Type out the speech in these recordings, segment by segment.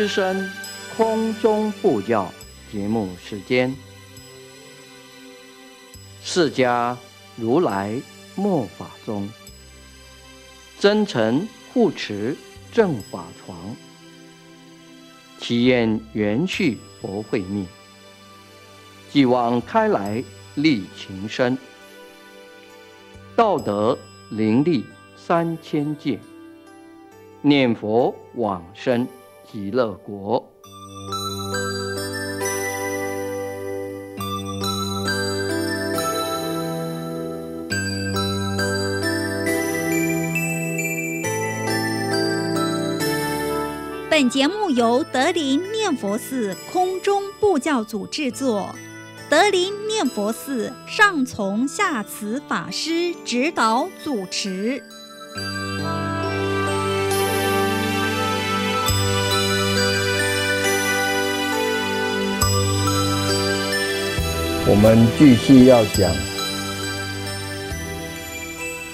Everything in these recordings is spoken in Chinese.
德林之声空中布教节目时间，释迦如来末法中，真诚护持正法床，祈愿延续佛慧命，继往开来立情深，道德灵力三千界。念佛往生极乐国。本节目由德林念佛寺空中布教组制作，德林念佛寺上从下慈法师指导主持。我们继续要讲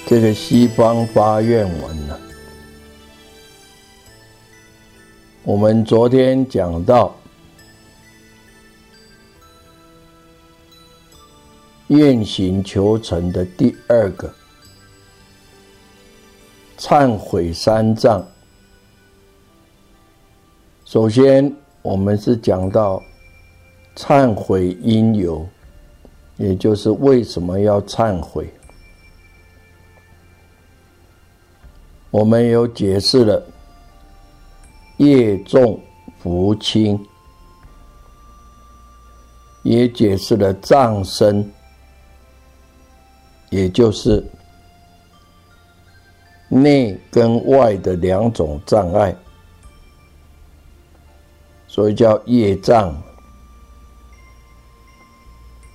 这个西方发愿文呢。我们昨天讲到愿行求成的第二个忏悔三藏。首先，我们是讲到忏悔因由。也就是为什么要忏悔？我们有解释了业重福轻，也解释了障身，也就是内跟外的两种障碍，所以叫业障。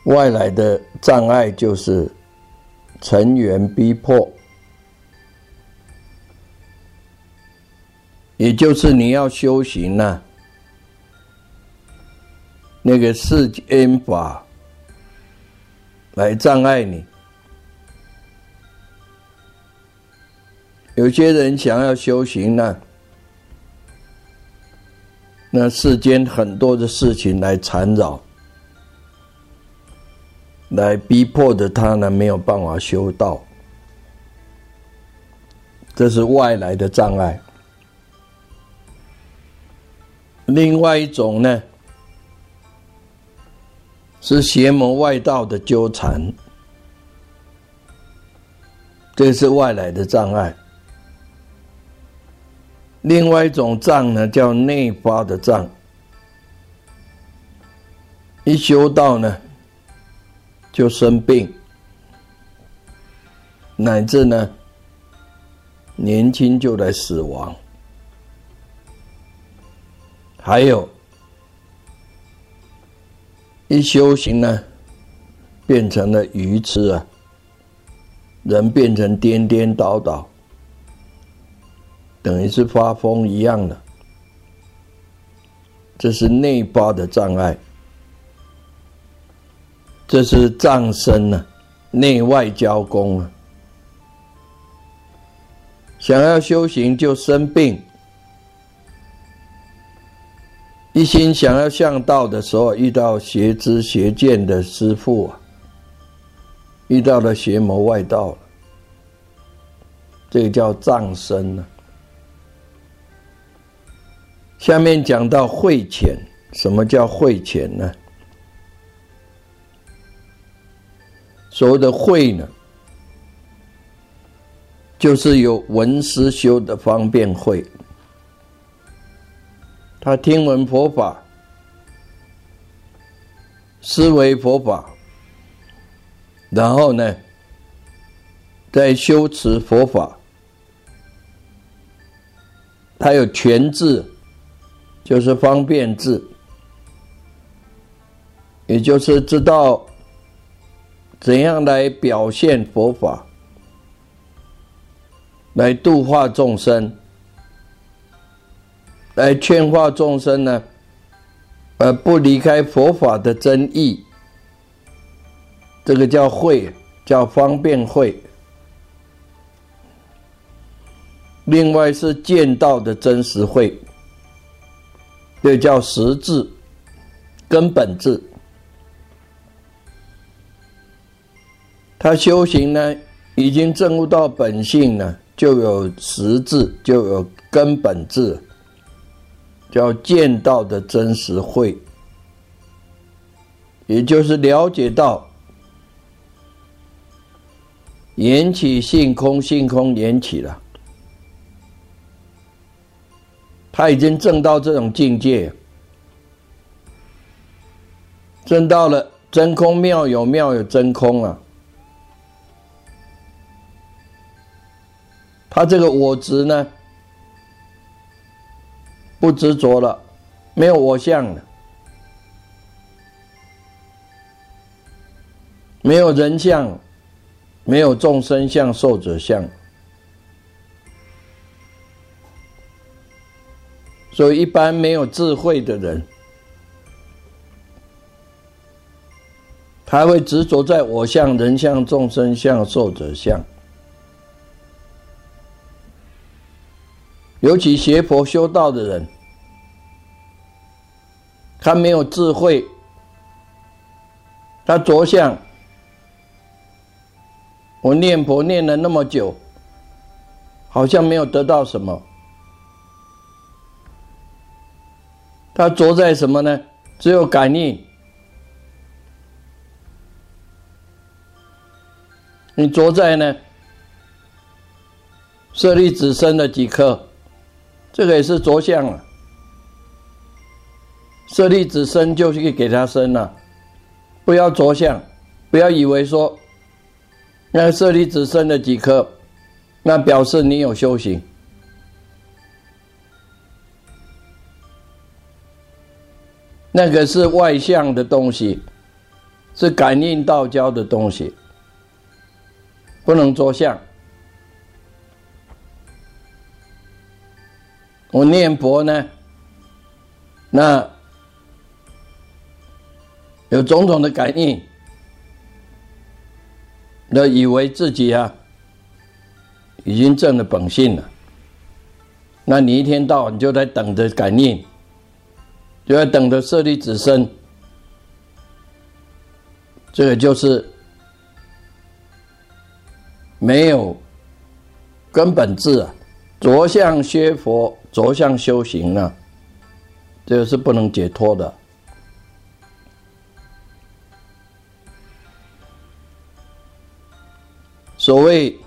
外来的障碍就是成缘逼迫，也就是你要修行呢，那个世间法来障碍你。有些人想要修行呢，那世间很多的事情来缠绕。来逼迫的他呢，没有办法修道，这是外来的障碍。另外一种呢，是邪魔外道的纠缠，这是外来的障碍。另外一种障呢，叫内发的障，一修道呢。就生病，乃至呢年轻就来死亡，还有一修行呢，变成了愚痴啊，人变成颠颠倒倒，等于是发疯一样的，这是内八的障碍。这是藏身呢，内外交工啊。想要修行就生病，一心想要向道的时候，遇到邪知邪见的师傅啊，遇到了邪魔外道了，这个叫藏身呢。下面讲到慧浅，什么叫慧浅呢？所谓的慧呢，就是有闻思修的方便慧。他听闻佛法，思维佛法，然后呢，在修持佛法。他有全智，就是方便智，也就是知道。怎样来表现佛法，来度化众生，来劝化众生呢？而不离开佛法的真意，这个叫慧，叫方便慧。另外是见到的真实慧，又叫实质、根本质。他修行呢，已经证悟到本性呢，就有实质，就有根本质，叫见到的真实慧，也就是了解到缘起性空，性空缘起了。他已经证到这种境界，证到了真空妙有，妙有真空啊。他这个我执呢，不执着了，没有我相了，没有人相，没有众生相、寿者相，所以一般没有智慧的人，他会执着在我相、人相、众生相、寿者相。尤其学佛修道的人，他没有智慧，他着相。我念佛念了那么久，好像没有得到什么。他着在什么呢？只有感应。你着在呢？舍利子生了几颗？这个也是着相了，舍利子生就是给他生了，不要着相，不要以为说，那舍利子生了几颗，那表示你有修行，那个是外向的东西，是感应道交的东西，不能着相。我念佛呢，那有种种的感应，那以为自己啊已经证了本性了，那你一天到晚就在等着感应，就在等着舍利子身，这个就是没有根本智啊，着相学佛。着相修行呢，这个是不能解脱的。所谓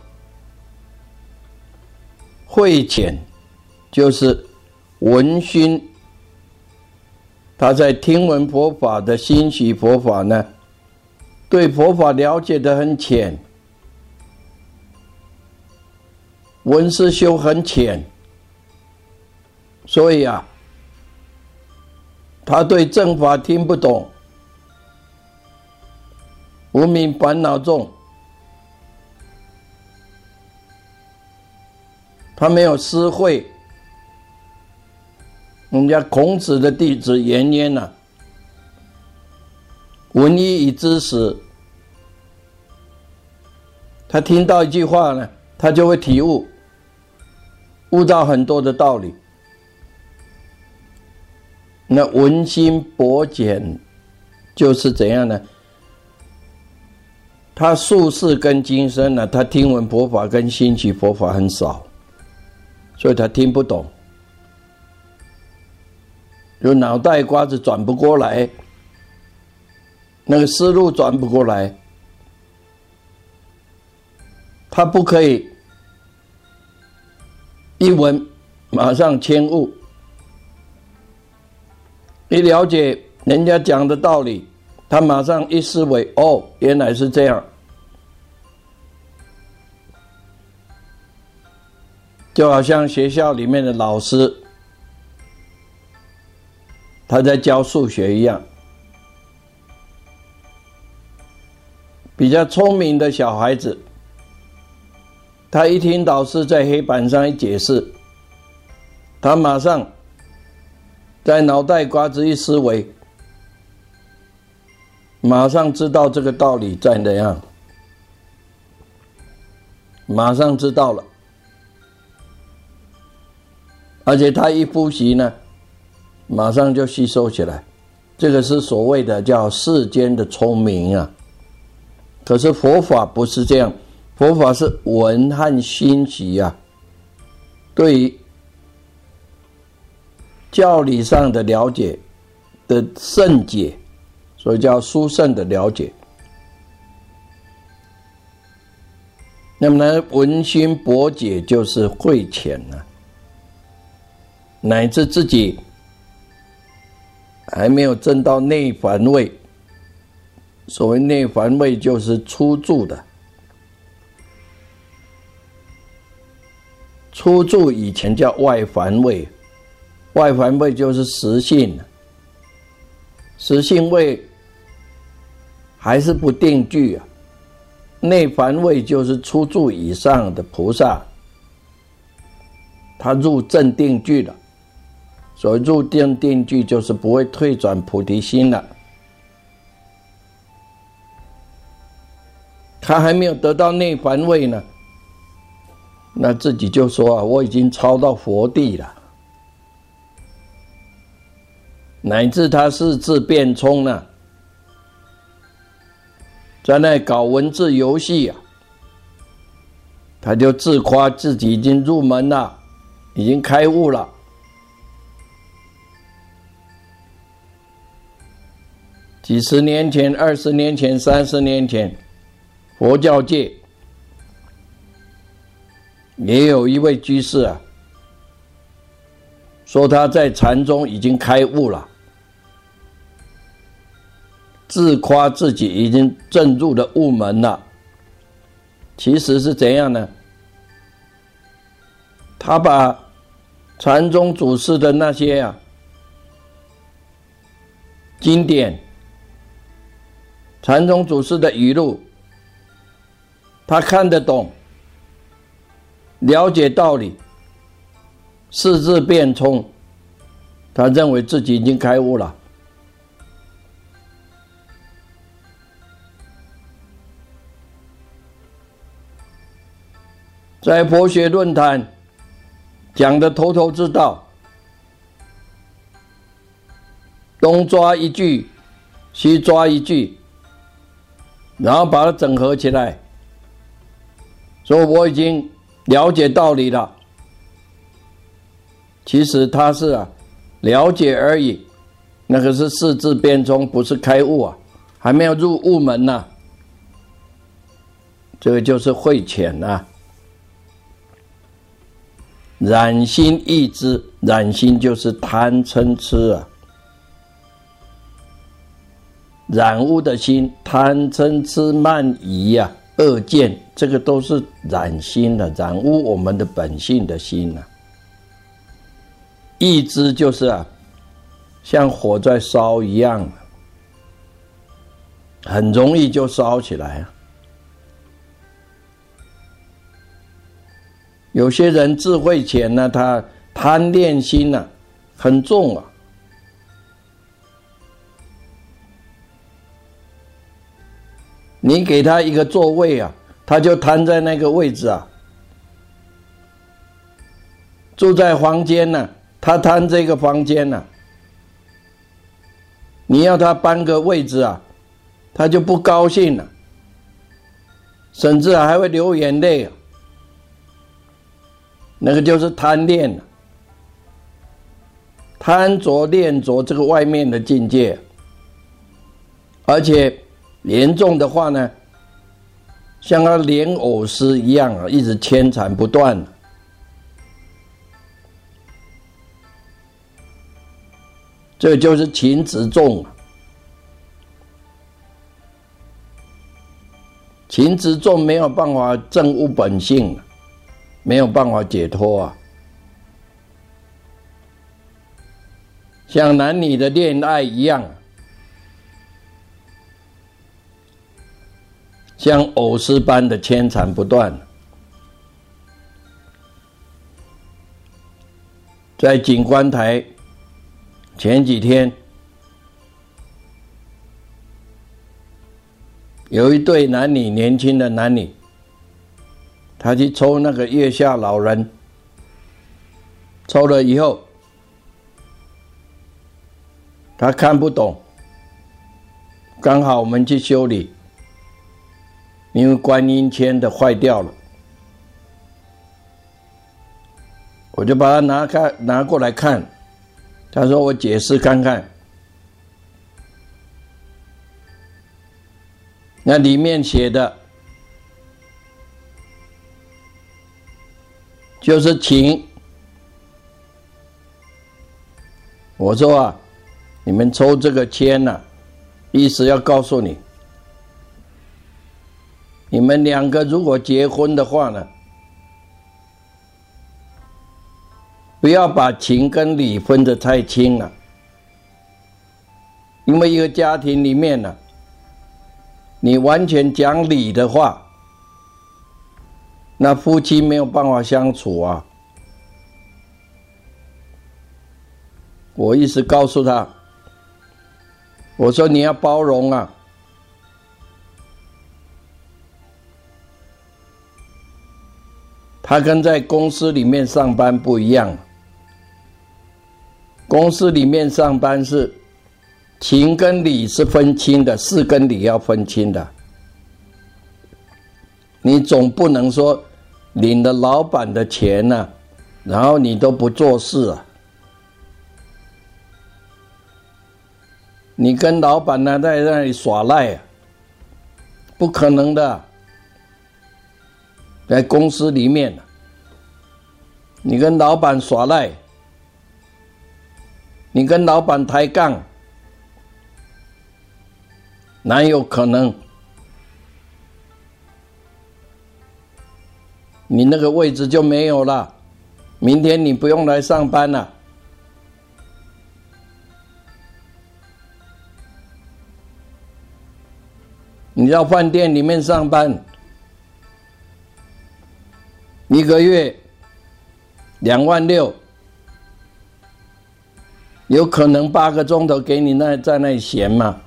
慧浅，就是闻熏。他在听闻佛法的欣喜佛法呢，对佛法了解的很浅，文思修很浅。所以啊，他对正法听不懂，无名烦恼重，他没有思慧。人家孔子的弟子颜渊呐，闻一以知十，他听到一句话呢，他就会体悟，悟到很多的道理。那文心博简就是怎样呢？他术士跟今生呢，他听闻佛法跟兴起佛法很少，所以他听不懂，有脑袋瓜子转不过来，那个思路转不过来，他不可以一闻马上迁悟。你了解人家讲的道理，他马上一思维，哦，原来是这样，就好像学校里面的老师，他在教数学一样，比较聪明的小孩子，他一听导师在黑板上一解释，他马上。在脑袋瓜子一思维，马上知道这个道理在哪样，马上知道了，而且他一复习呢，马上就吸收起来。这个是所谓的叫世间的聪明啊。可是佛法不是这样，佛法是文和心习啊。对于教理上的了解的圣解，所以叫殊胜的了解。那么呢，文心博解就是慧浅呢，乃至自己还没有证到内凡位。所谓内凡位，就是初住的。初住以前叫外凡位，外凡位就是实性，实性位还是不定句啊。内凡位就是初住以上的菩萨，他入正定句了。所谓入定定句，就是不会退转菩提心了。他还没有得到内凡位呢，那自己就说啊，我已经超到佛地了，乃至他是自变聪呢，在那搞文字游戏啊，他就自夸自己已经入门了，已经开悟了。几十年前、二十年前、三十年前。佛教界也有一位居士啊，说他在禅宗已经开悟了，自夸自己已经证入了悟门了。其实是怎样呢？他把禅宗祖师的那些啊经典，禅宗祖师的语录。他看得懂，了解道理，四字变通，他认为自己已经开悟了。在佛学论坛讲的头头是道，东抓一句，西抓一句，然后把它整合起来。说我已经了解道理了，其实他是啊了解而已，那个是四字变中，不是开悟啊，还没有入悟门呢。这个就是慧浅呐，染心易知，染心就是贪嗔痴啊，染污的心，贪嗔痴慢疑呀。恶见，这个都是染心的，染污我们的本性的心呐。一知就是啊，像火在烧一样，很容易就烧起来。有些人智慧浅呢，他贪恋心呢很重啊。你给他一个座位啊，他就瘫在那个位置啊。住在房间呢，他瘫这个房间呢。你要他搬个位置啊，他就不高兴了，甚至还会流眼泪。那个就是贪恋了贪着恋着这个外面的境界，而且。严重的话呢，像他莲藕丝一样啊，一直牵缠不断。这就是情执重，情执重没有办法证悟本性，没有办法解脱啊。像男女的恋爱一样。像藕丝般的牵缠不断，在景观台前几天，有一对男女年轻的男女，他去抽那个月下老人，抽了以后，他看不懂，刚好我们去修理，因为观音签的坏掉了，我就把它拿开拿过来看，他说我解释看看，那里面写的。就是请，我说啊，你们抽这个签呐，意思要告诉你，你们两个如果结婚的话呢，不要把情跟理分得太清了，因为一个家庭里面呢，你完全讲理的话。那夫妻没有办法相处啊！我一直告诉他，我说你要包容啊。他跟在公司里面上班不一样，公司里面上班是情跟理是分清的，事跟理要分清的。你总不能说领了老板的钱呢，然后你都不做事啊？你跟老板呢在那里耍赖啊？不可能的，在公司里面，你跟老板耍赖，你跟老板抬杠，哪有可能？你那个位置就没有了，明天你不用来上班了。你到饭店里面上班，一个月两万六，有可能八个钟头给你那在那里闲吗？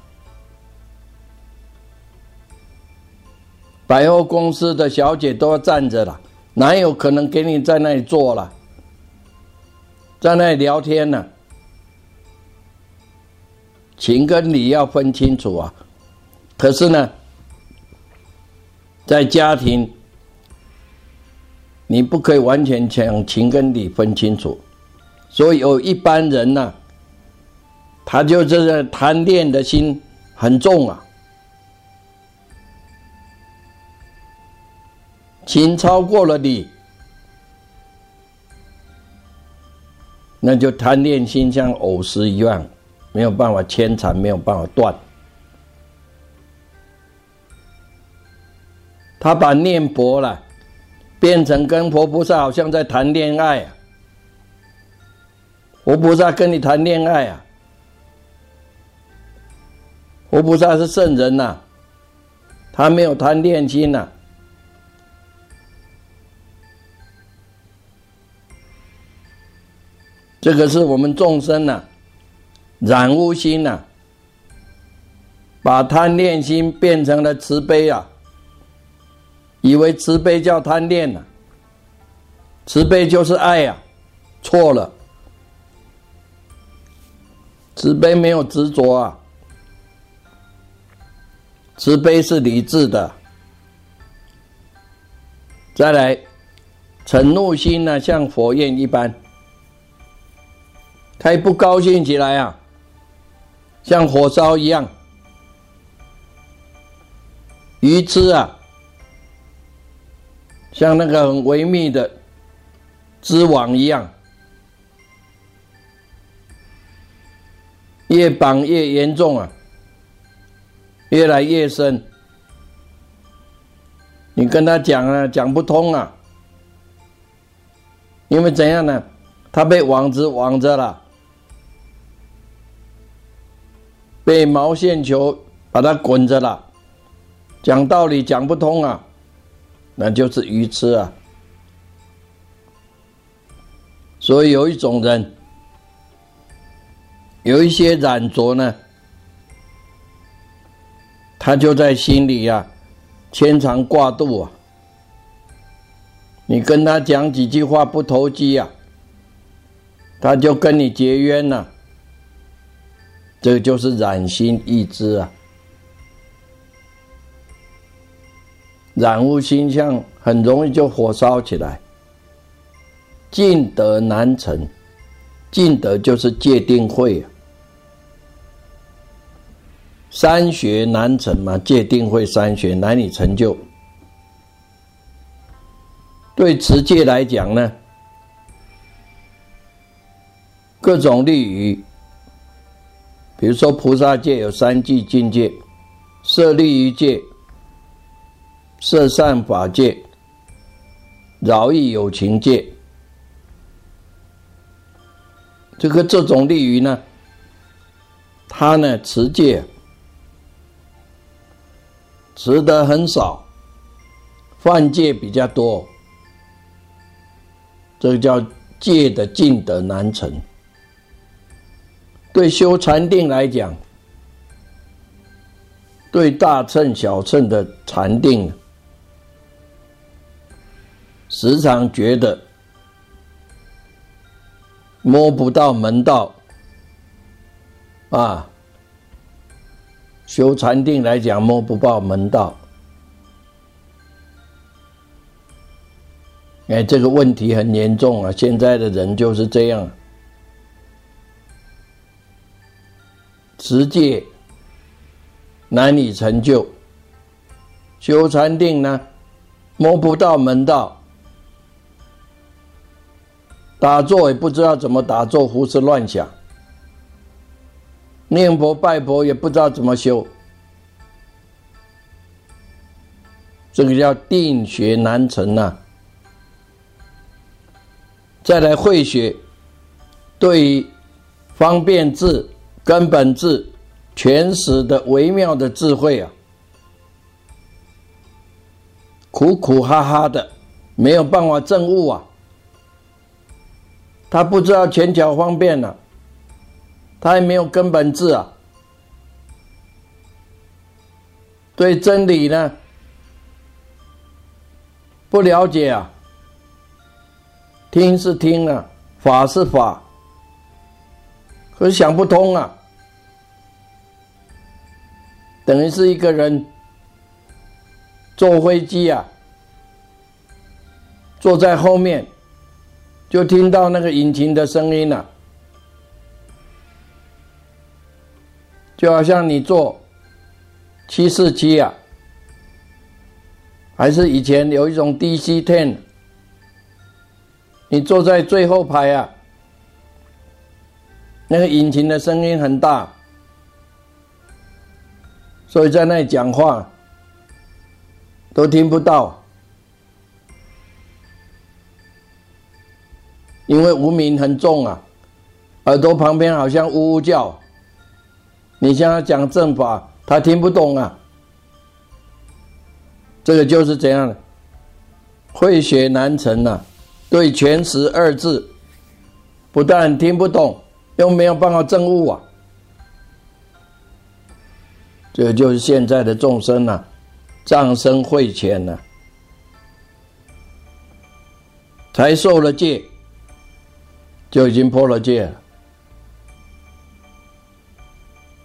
百货公司的小姐都要站着了。哪有可能给你在那里坐了，在那里聊天呢？情跟理要分清楚啊！可是呢，在家庭，你不可以完全将情跟理分清楚，所以有一般人呢，他就这个贪恋的心很重啊。情超过了你，那就贪恋心像藕丝一样，没有办法牵缠，没有办法断。他把念薄了，变成跟佛菩萨好像在谈恋爱啊！佛菩萨跟你谈恋爱啊！佛菩萨是圣人呐，他没有贪恋心呐。这个是我们众生呐，染污心呐，把贪恋心变成了慈悲啊，以为慈悲叫贪恋呐，慈悲就是爱呀，错了，慈悲没有执着啊，慈悲是理智的。再来，嗔怒心呢，像火焰一般。他一不高兴起来啊，像火烧一样，鱼吃啊，像那个很微密的织网一样，越绑越严重啊，越来越深。你跟他讲啊，讲不通啊，因为怎样呢？他被网子网着了。被毛线球把它滚着了，讲道理讲不通啊，那就是愚痴啊。所以有一种人，有一些染着呢，他就在心里呀，牵肠挂肚啊。你跟他讲几句话不投机呀，他就跟你结冤了。这就是染心易知啊。染污心相很容易就火烧起来，尽德难成，尽德就是戒定慧啊。三学难成嘛，戒定慧三学难以成就。对持戒来讲呢，各种利于，比如说菩萨戒有三戒境界，设利于戒。摄善法界、饶益有情界，这个这种利于呢，他呢持戒持得很少，犯戒比较多，这个叫戒的尽得难成。对修禅定来讲，对大乘小乘的禅定。时常觉得摸不到门道啊，修禅定来讲摸不到门道，哎，这个问题很严重啊！现在的人就是这样，持戒难以成就，修禅定呢摸不到门道。打坐也不知道怎么打坐，胡思乱想；念佛拜佛也不知道怎么修，这个叫定学难成呐。再来会学，对于方便智、根本智、全实的微妙的智慧啊，苦苦哈哈的，没有办法证悟啊。他不知道前脚方便了，他还没有根本智啊。对真理呢不了解啊，听是听啊，法是法，可是想不通啊。等于是一个人坐飞机啊，坐在后面。就听到那个引擎的声音了，就好像你坐七四七啊，还是以前有一种 DC Ten，你坐在最后排啊，那个引擎的声音很大，所以在那里讲话都听不到。因为无名很重啊，耳朵旁边好像呜呜叫。你向他讲正法，他听不懂啊。这个就是这样的，会学难成呐。对“全实”二字，不但听不懂，又没有办法证悟啊。这就是现在的众生呐，障生会浅呐，才受了戒。就已经破了戒了。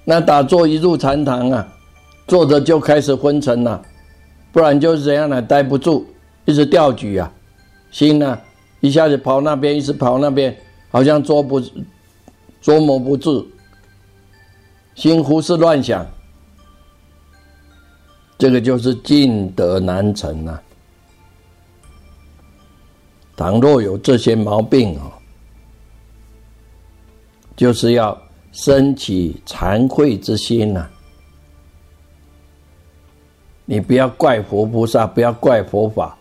那打坐一入禅堂啊，坐着就开始昏沉了，不然就是怎样呢？待不住，一直吊举啊，心呢一下子跑那边，一直跑那边，好像捉不捉摸不住，心胡思乱想，这个就是进德难成啊。倘若有这些毛病啊。就是要升起惭愧之心呐！你不要怪佛菩萨，不要怪佛法，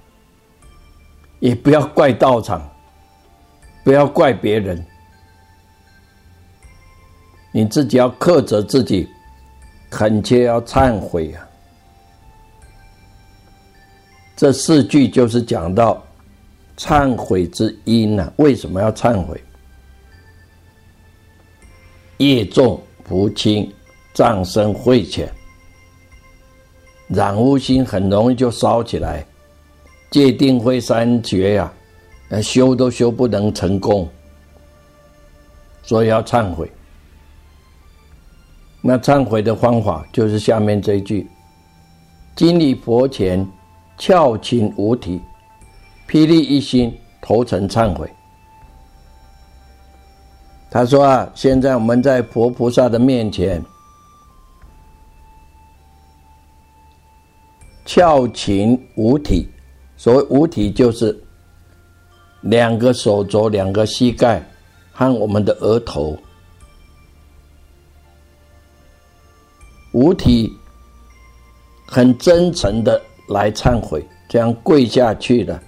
也不要怪道场，不要怪别人，你自己要克责自己，恳切要忏悔啊！这四句就是讲到忏悔之因呐，为什么要忏悔？业重福轻，障深慧浅，染污心很容易就烧起来，戒定慧三绝呀，修都修不能成功，所以要忏悔。那忏悔的方法就是下面这一句：经历佛前，翘琴五体，霹雳一心，头诚忏悔。他说啊，现在我们在佛菩萨的面前，翘琴五体。所谓五体，就是两个手肘、两个膝盖和我们的额头。五体很真诚的来忏悔，这样跪下去了，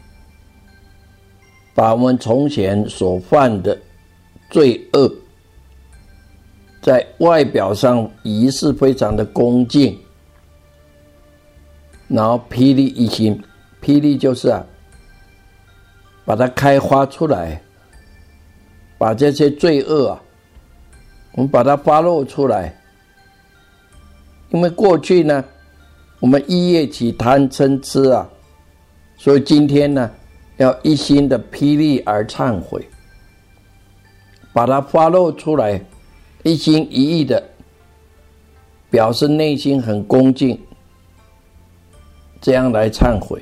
把我们从前所犯的罪恶，在外表上仪式非常的恭敬，然后霹雳一心，霹雳就是啊，把它开发出来，把这些罪恶啊，我们把它发露出来。因为过去呢，我们一夜起贪嗔痴啊，所以今天呢，要一心的霹雳而忏悔，把它发露出来，一心一意的表示内心很恭敬，这样来忏悔，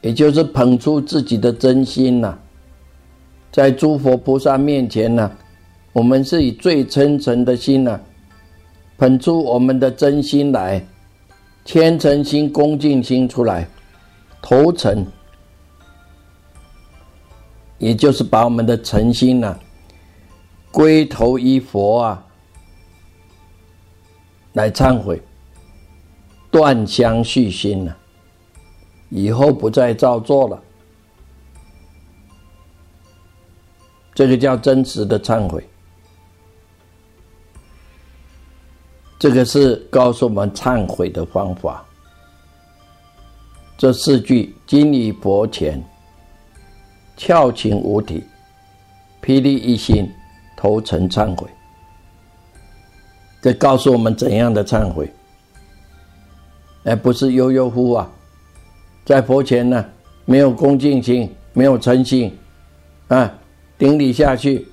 也就是捧出自己的真心呐，在诸佛菩萨面前呢。我们是以最真诚的心呢，捧出我们的真心来，虔诚心、恭敬心出来，投诚，也就是把我们的诚心呢，归投于佛啊，来忏悔，断相续心了，以后不再造作了，这个叫真实的忏悔。这个是告诉我们忏悔的方法。这四句：经于佛前，翘情无体，霹雳一心，头诚忏悔。这告诉我们怎样的忏悔？而不是悠悠乎啊，在佛前呢，没有恭敬心，没有诚心，啊，顶礼下去，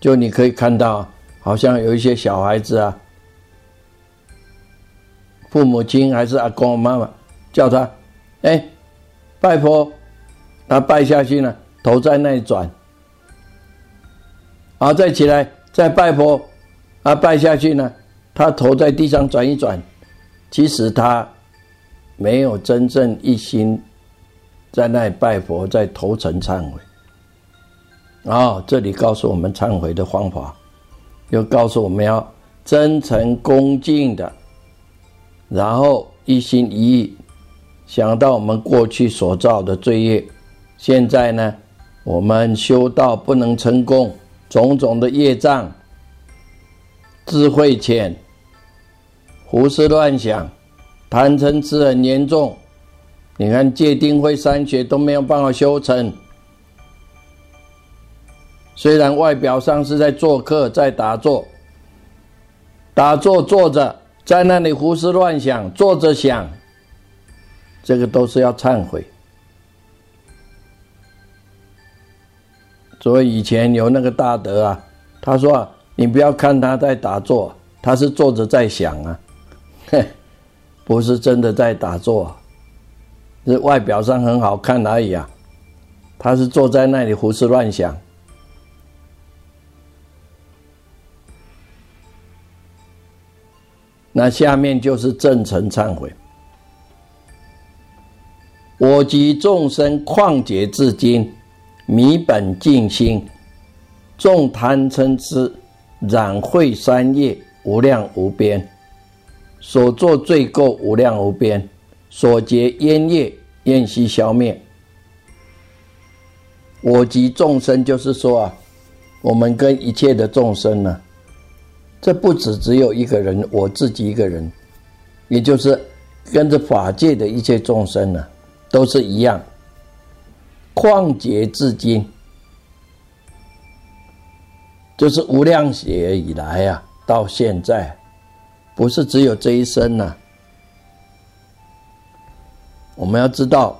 就你可以看到。好像有一些小孩子啊，父母亲还是阿公妈妈叫他，哎，拜佛，他拜下去呢，头在那里转，啊，再起来再拜佛，啊，拜下去呢，他头在地上转一转，其实他没有真正一心在那里拜佛，在头层忏悔。啊，这里告诉我们忏悔的方法。又告诉我们要真诚恭敬的，然后一心一意想到我们过去所造的罪业，现在呢，我们修道不能成功，种种的业障，智慧浅，胡思乱想，贪嗔痴很严重，你看戒定慧三学都没有办法修成。虽然外表上是在做客，在打坐，打坐坐着，在那里胡思乱想，坐着想，这个都是要忏悔。所以以前有那个大德啊，他说啊：“你不要看他在打坐，他是坐着在想啊，不是真的在打坐，是外表上很好看而已啊，他是坐在那里胡思乱想。”那下面就是正诚忏悔。我及众生旷劫至今，迷本净心，众贪嗔痴，染秽三业，无量无边，所作罪垢无量无边，所结冤业，愿悉消灭。我及众生，就是说啊，我们跟一切的众生呢。这不止只有一个人，我自己一个人，也就是跟着法界的一切众生呢，都是一样。旷劫至今，就是无量劫以来啊，到现在，不是只有这一生呐。我们要知道，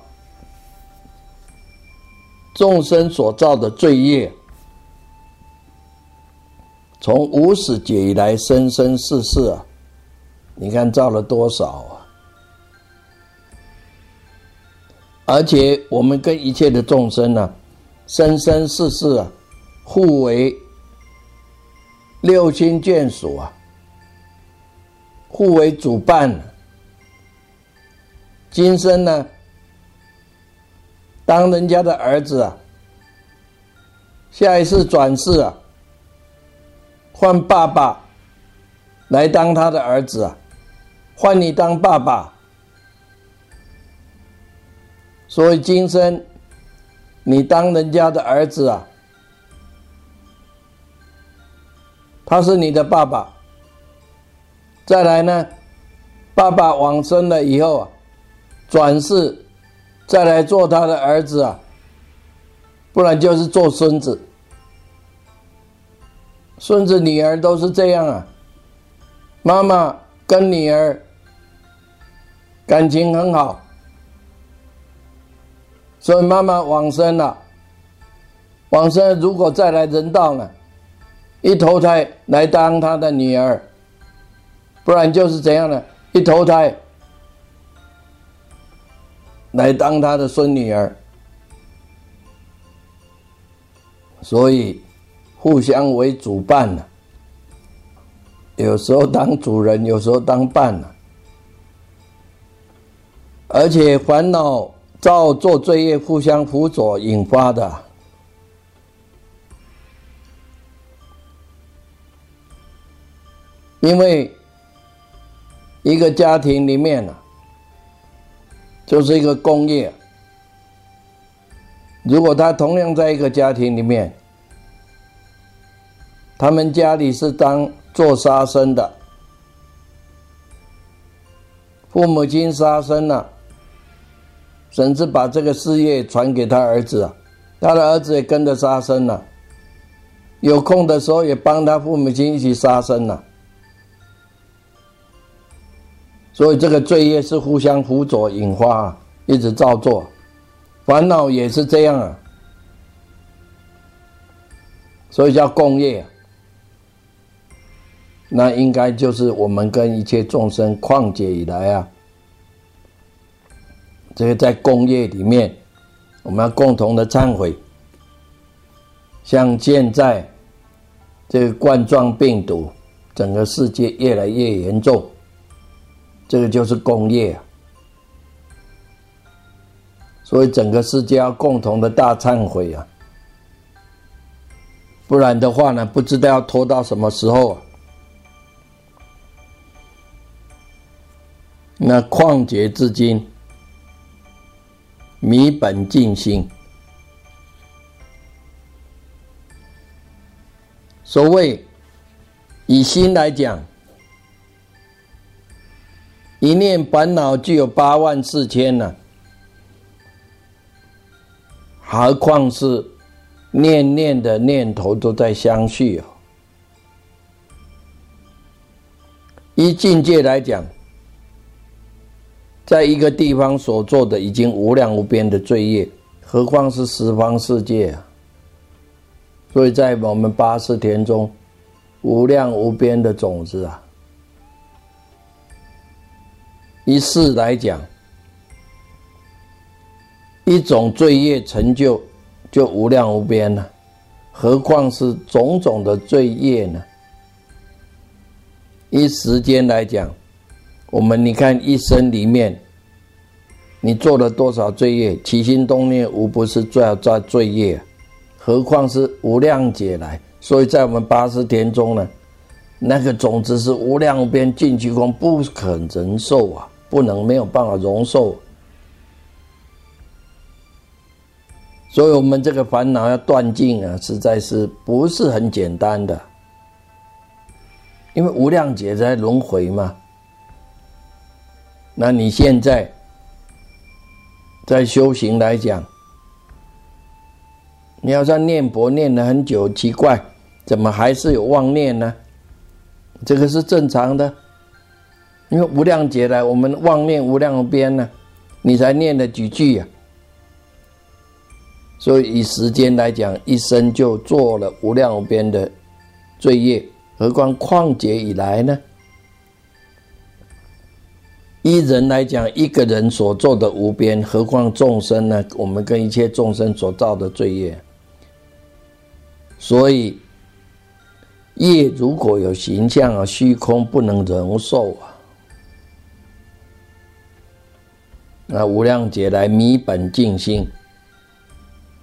众生所造的罪业。从无始劫以来，生生世世啊，你看造了多少而且我们跟一切的众生呢，生生世世啊，互为六亲眷属啊，互为主伴。今生呢，当人家的儿子啊，下一次转世啊，换爸爸来当他的儿子啊，换你当爸爸。所以今生你当人家的儿子啊，他是你的爸爸。再来呢，爸爸往生了以后啊，转世再来做他的儿子啊，不然就是做孙子。孙子女儿都是这样啊，妈妈跟女儿感情很好。所以妈妈往生了，往生如果再来人道呢，一投胎来当他的女儿，不然就是怎样呢？一投胎来当他的孙女儿，所以互相为主伴呢，有时候当主人，有时候当伴呢，而且烦恼。造作罪业互相辅佐引发的，因为一个家庭里面呢，就是一个工业。如果他同样在一个家庭里面，他们家里是当做杀生的，父母亲杀生了。甚至把这个事业传给他儿子啊，他的儿子也跟着杀生了。有空的时候也帮他父母亲一起杀生了。所以这个罪业是互相辅佐引发，一直照做，烦恼也是这样啊。所以叫共业，那应该就是我们跟一切众生旷劫以来啊。这个在工业里面，我们要共同的忏悔。像现在这个冠状病毒，整个世界越来越严重，这个就是工业啊。所以整个世界要共同的大忏悔啊，不然的话呢，不知道要拖到什么时候。那旷劫至今。弥本净心。所谓以心来讲，一念烦恼就有八万四千呢，何况是念念的念头都在相续哦。依境界来讲。在一个地方所做的已经无量无边的罪业，何况是十方世界啊！所以在我们八十田中，无量无边的种子啊，一世来讲，一种罪业成就就无量无边了，何况是种种的罪业呢？一时间来讲。我们你看一生里面，你做了多少罪业？起心动念无不是最要造罪业，何况是无量劫来？所以在我们八十田中呢，那个种子是无量边尽虚空不可忍受啊，不能没有办法容受。所以我们这个烦恼要断尽啊，实在是不是很简单的，因为无量劫在轮回嘛。那你现在在修行来讲，你要算念佛念了很久，奇怪，怎么还是有妄念呢？这个是正常的，因为无量劫来，我们妄念无量边呢，你才念了几句呀？所以以时间来讲，一生就做了无量无边的罪业，何况旷劫以来呢？依人来讲，一个人所做的无边，何况众生呢？我们跟一切众生所造的罪业，所以业如果有形象啊，虚空不能容受啊。那无量劫来迷本净心，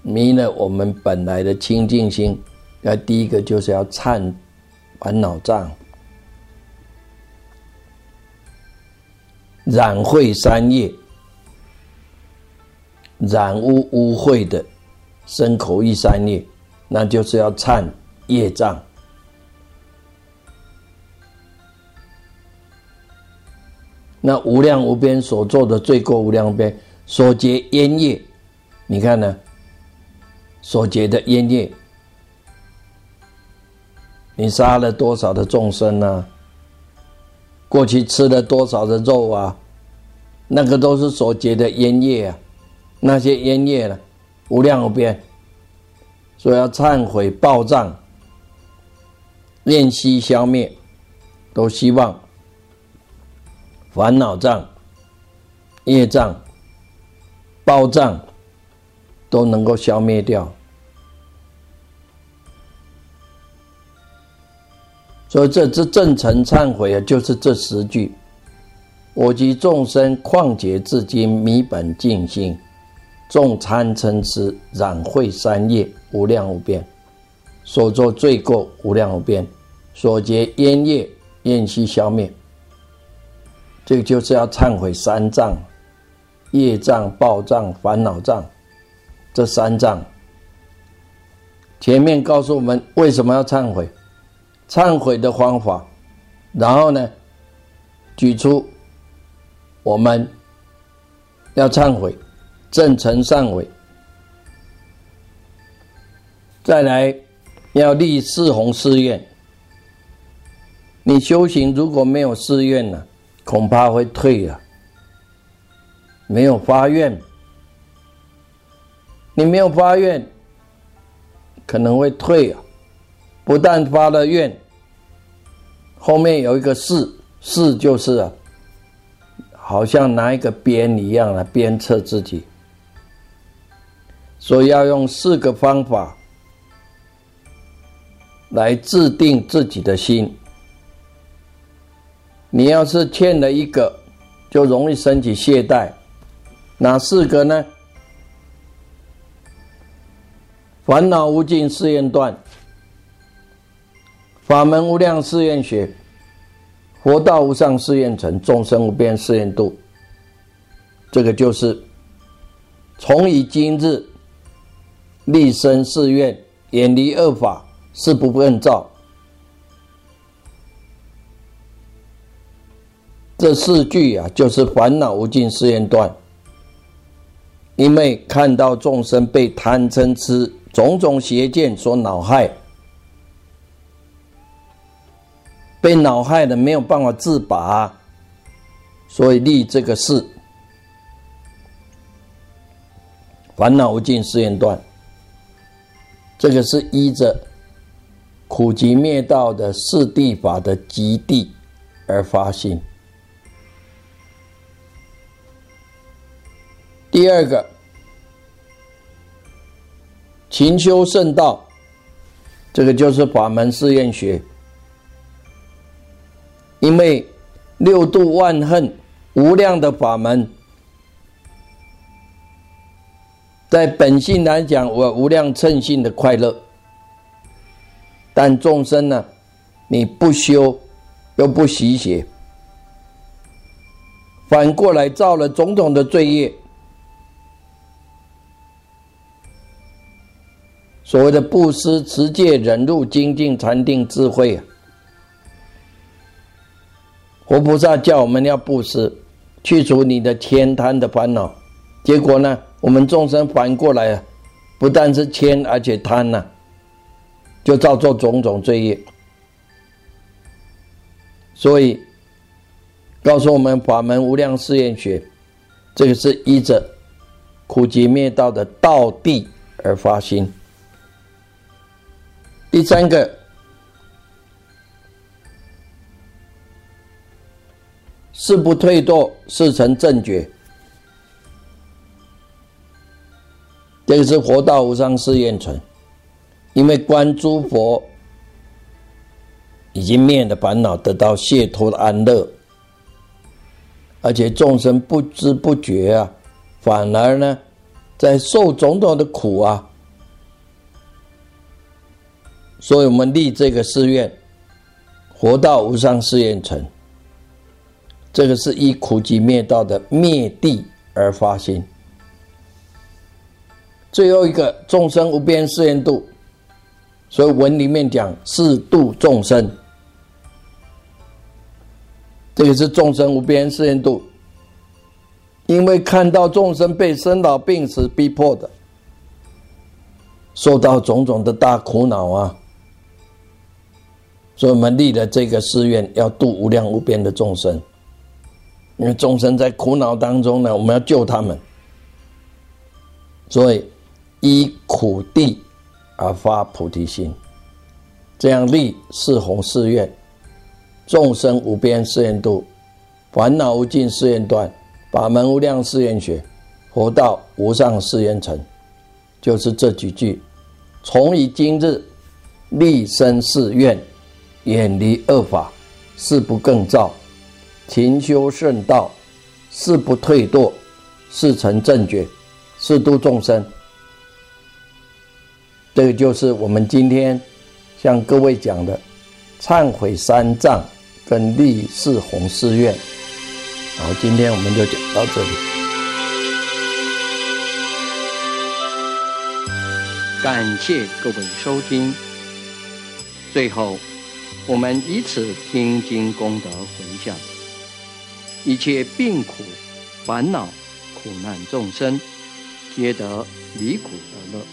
迷了我们本来的清净心。那第一个就是要忏烦恼障。染秽三业，染污污秽的身口意三业，那就是要忏业障。那无量无边所做的罪过无量边所结烟业，你看呢？所结的烟业，你杀了多少的众生呢？过去吃了多少的肉啊？那个都是所结的烟叶啊，那些烟叶呢，无量无边，所以要忏悔报障，练息消灭，都希望烦恼障、业障、报障都能够消灭掉。所以这这正诚忏悔啊，就是这十句。我及众生旷劫至今迷本净心，众贪嗔痴染秽三业无量无边，所作罪过无量无边，所结烟业厌息消灭。这个就是要忏悔三障：业障、报障、烦恼障。这三障，前面告诉我们为什么要忏悔。忏悔的方法，然后呢，举出我们要忏悔，正诚善悔，再来要立四弘誓愿。你修行如果没有誓愿呢，恐怕会退啊。没有发愿，你没有发愿，可能会退啊。不但发了愿，后面有一个誓，誓就是啊，好像拿一个鞭一样来鞭策自己，所以要用四个方法来制定自己的心。你要是欠了一个，就容易升起懈怠。哪四个呢？烦恼无尽，誓愿断。法门无量誓愿学，佛道无上誓愿成，众生无边誓愿度。这个就是从以今日立身誓愿，远离恶法，誓不问造。这四句啊，就是烦恼无尽誓愿断。因为看到众生被贪嗔痴种种邪见所恼害。被恼害的没有办法自拔，所以立这个誓，烦恼无尽誓愿断。这个是依着苦集灭道的四谛法的极地而发心。第二个，勤修圣道，这个就是法门誓愿学。因为六度万恨无量的法门，在本性来讲，我无量称性的快乐。但众生呢，你不修又不习学，反过来造了种种的罪业。所谓的布施、持戒、忍辱、精进、禅定、智慧啊。活菩萨叫我们要布施，去除你的悭贪的烦恼。结果呢，我们众生反过来啊，不但是悭，而且贪呐，就造作种种罪业。所以，告诉我们法门无量誓愿学，这个是依着苦集灭道的道地而发心。第三个，事不退堕，事成正觉。这个是活道无上誓愿存，因为观诸佛已经灭的烦恼，得到解脱的安乐，而且众生不知不觉啊，反而呢，在受种种的苦啊。所以我们立这个誓愿，活到无上誓愿成。这个是依苦集灭道的灭地而发心。最后一个众生无边誓愿度，所以文里面讲是度众生，这个是众生无边誓愿度。因为看到众生被生老病死逼迫的，受到种种的大苦恼啊。所以我们立了这个誓愿，要度无量无边的众生。因为众生在苦恼当中呢，我们要救他们。所以依苦地而发菩提心，这样立四弘誓愿：众生无边誓愿度，烦恼无尽誓愿断，法门无量誓愿学，佛道无上誓愿成。就是这几句，从以今日立身誓愿。远离恶法，誓不更造；勤修圣道，誓不退堕；誓成正觉，誓度众生。这个就是我们今天向各位讲的忏悔三藏跟立誓弘誓愿。好，今天我们就讲到这里。感谢各位收听。最后。我们以此听经功德回向，一切病苦、烦恼、苦难众生，皆得离苦得乐，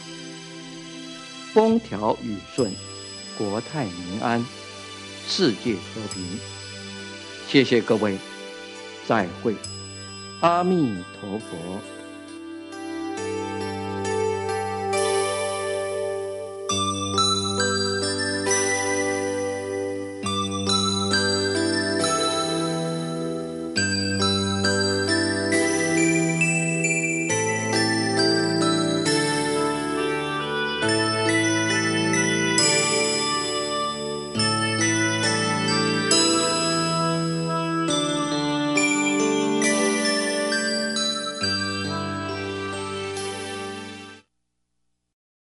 风调雨顺，国泰民安，世界和平。谢谢各位，再会，阿弥陀佛。